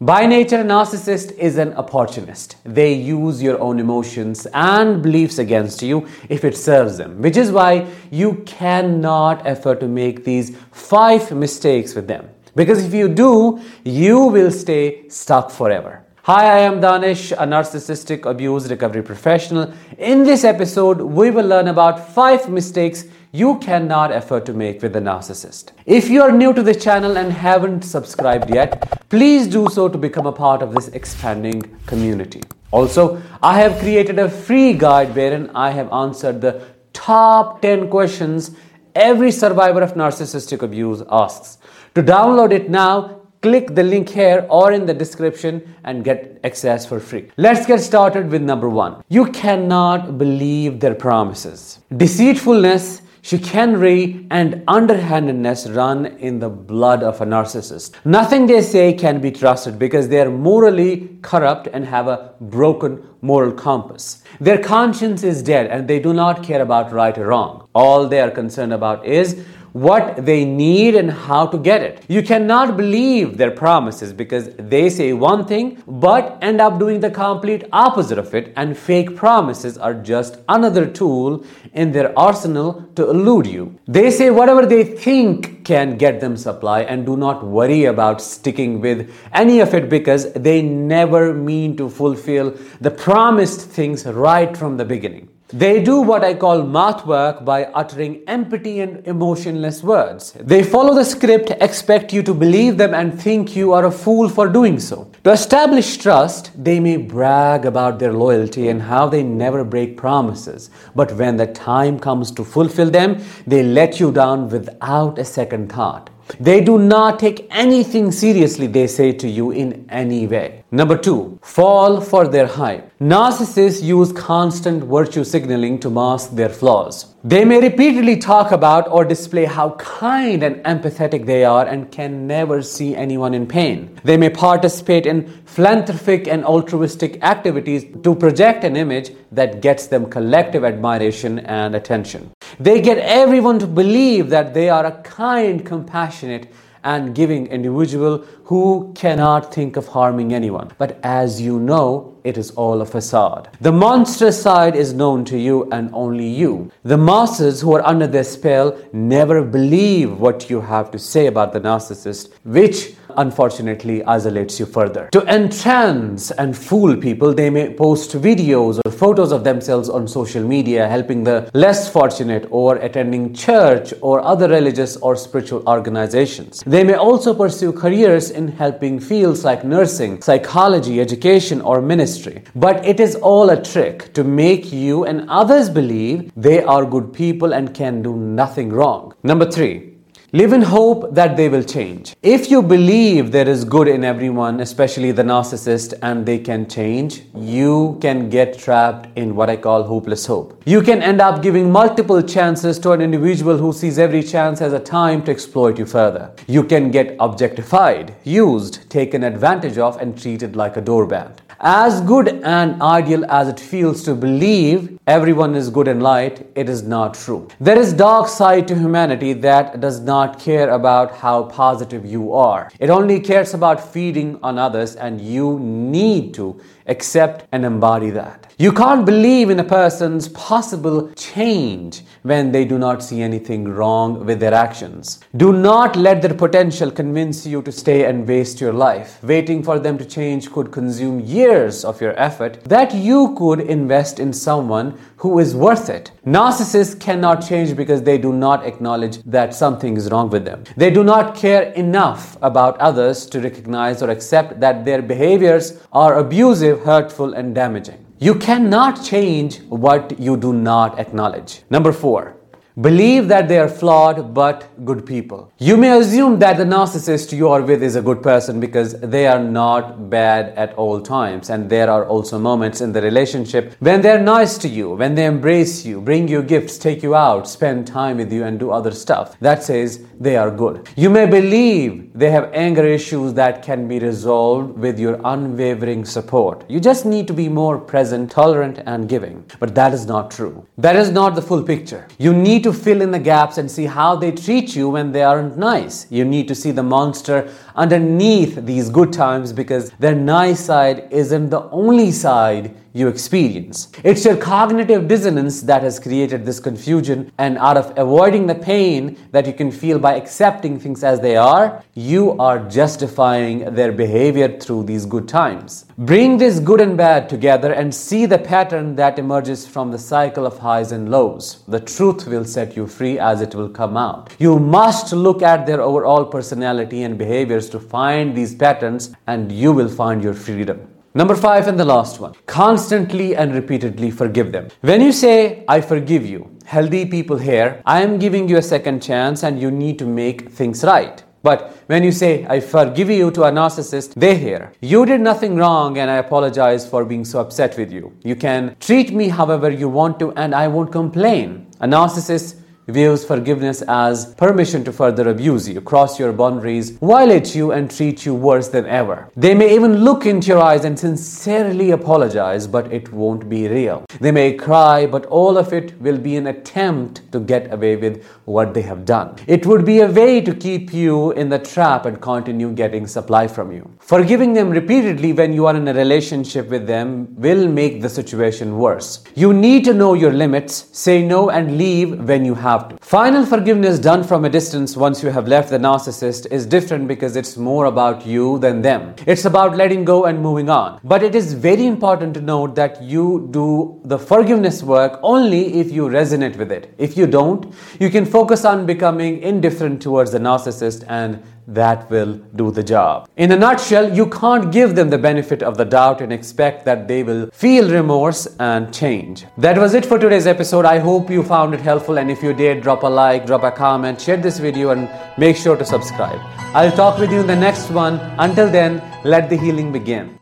By nature, a narcissist is an opportunist. They use your own emotions and beliefs against you if it serves them, which is why you cannot afford to make these five mistakes with them. Because if you do, you will stay stuck forever. Hi, I am Danish, a narcissistic abuse recovery professional. In this episode, we will learn about five mistakes you cannot afford to make with a narcissist. If you are new to this channel and haven't subscribed yet, please do so to become a part of this expanding community. Also, I have created a free guide wherein I have answered the top 10 questions every survivor of narcissistic abuse asks. To download it now, click the link here or in the description and get access for free. Let's get started with number one. You cannot believe their promises. Deceitfulness, chicanery, and underhandedness run in the blood of a narcissist. Nothing they say can be trusted because they are morally corrupt and have a broken moral compass. Their conscience is dead and they do not care about right or wrong. All they are concerned about is what they need and how to get it. You cannot believe their promises because they say one thing but end up doing the complete opposite of it, and fake promises are just another tool in their arsenal to elude you. They say whatever they think can get them supply and do not worry about sticking with any of it because they never mean to fulfill the promised things right from the beginning. They do what I call mouth work by uttering empty and emotionless words. They follow the script, expect you to believe them, and think you are a fool for doing so. To establish trust, they may brag about their loyalty and how they never break promises. But when the time comes to fulfill them, they let you down without a second thought. They do not take anything seriously they say to you in any way. Number two, fall for their hype. Narcissists use constant virtue signaling to mask their flaws. They may repeatedly talk about or display how kind and empathetic they are and can never see anyone in pain. They may participate in philanthropic and altruistic activities to project an image that gets them collective admiration and attention. They get everyone to believe that they are a kind, compassionate, and giving individual who cannot think of harming anyone. But as you know, it is all a facade. The monstrous side is known to you and only you. The masses who are under their spell never believe what you have to say about the narcissist, which unfortunately isolates you further. To entrance and fool people, they may post videos or photos of themselves on social media, helping the less fortunate or attending church or other religious or spiritual organizations. They may also pursue careers in helping fields like nursing, psychology, education, or ministry. But it is all a trick to make you and others believe they are good people and can do nothing wrong. Number three, Live in hope that they will change. If you believe there is good in everyone, especially the narcissist, and they can change, you can get trapped in what I call hopeless hope. You can end up giving multiple chances to an individual who sees every chance as a time to exploit you further. You can get objectified, used, taken advantage of, and treated like a doorband. As good and ideal as it feels to believe everyone is good and light, it is not true. There is dark side to humanity that does not care about how positive you are. It only cares about feeding on others and you need to accept and embody that. You can't believe in a person's possible change when they do not see anything wrong with their actions. Do not let their potential convince you to stay and waste your life. Waiting for them to change could consume years of your effort that you could invest in someone who is worth it. Narcissists cannot change because they do not acknowledge that something is wrong with them. They do not care enough about others to recognize or accept that their behaviors are abusive, hurtful, and damaging. You cannot change what you do not acknowledge. Number four, Believe that they are flawed but good people. You may assume that the narcissist you are with is a good person because they are not bad at all times. And there are also moments in the relationship when they're nice to you, when they embrace you, bring you gifts, take you out, spend time with you, and do other stuff. That says they are good. You may believe they have anger issues that can be resolved with your unwavering support. You just need to be more present, tolerant, and giving. But that is not true. That is not the full picture. You need to to fill in the gaps and see how they treat you when they aren't nice. You need to see the monster underneath these good times because their nice side isn't the only side you experience. It's your cognitive dissonance that has created this confusion, and out of avoiding the pain that you can feel by accepting things as they are, you are justifying their behavior through these good times. Bring this good and bad together and see the pattern that emerges from the cycle of highs and lows. The truth will set you free as it will come out. You must look at their overall personality and behaviors to find these patterns, and you will find your freedom. Number five and the last one constantly and repeatedly forgive them. When you say, I forgive you, healthy people hear, I am giving you a second chance and you need to make things right. But when you say, I forgive you to a narcissist, they hear, You did nothing wrong and I apologize for being so upset with you. You can treat me however you want to and I won't complain. A narcissist views forgiveness as permission to further abuse you, cross your boundaries, violate you, and treat you worse than ever. They may even look into your eyes and sincerely apologize, but it won't be real. They may cry, but all of it will be an attempt to get away with what they have done. It would be a way to keep you in the trap and continue getting supply from you. Forgiving them repeatedly when you are in a relationship with them will make the situation worse. You need to know your limits, say no, and leave when you have have to. Final forgiveness done from a distance once you have left the narcissist is different because it's more about you than them. It's about letting go and moving on. But it is very important to note that you do the forgiveness work only if you resonate with it. If you don't, you can focus on becoming indifferent towards the narcissist and that will do the job. In a nutshell, you can't give them the benefit of the doubt and expect that they will feel remorse and change. That was it for today's episode. I hope you found it helpful, and if you did, drop a like, drop a comment, share this video, and make sure to subscribe. I'll talk with you in the next one. Until then, let the healing begin.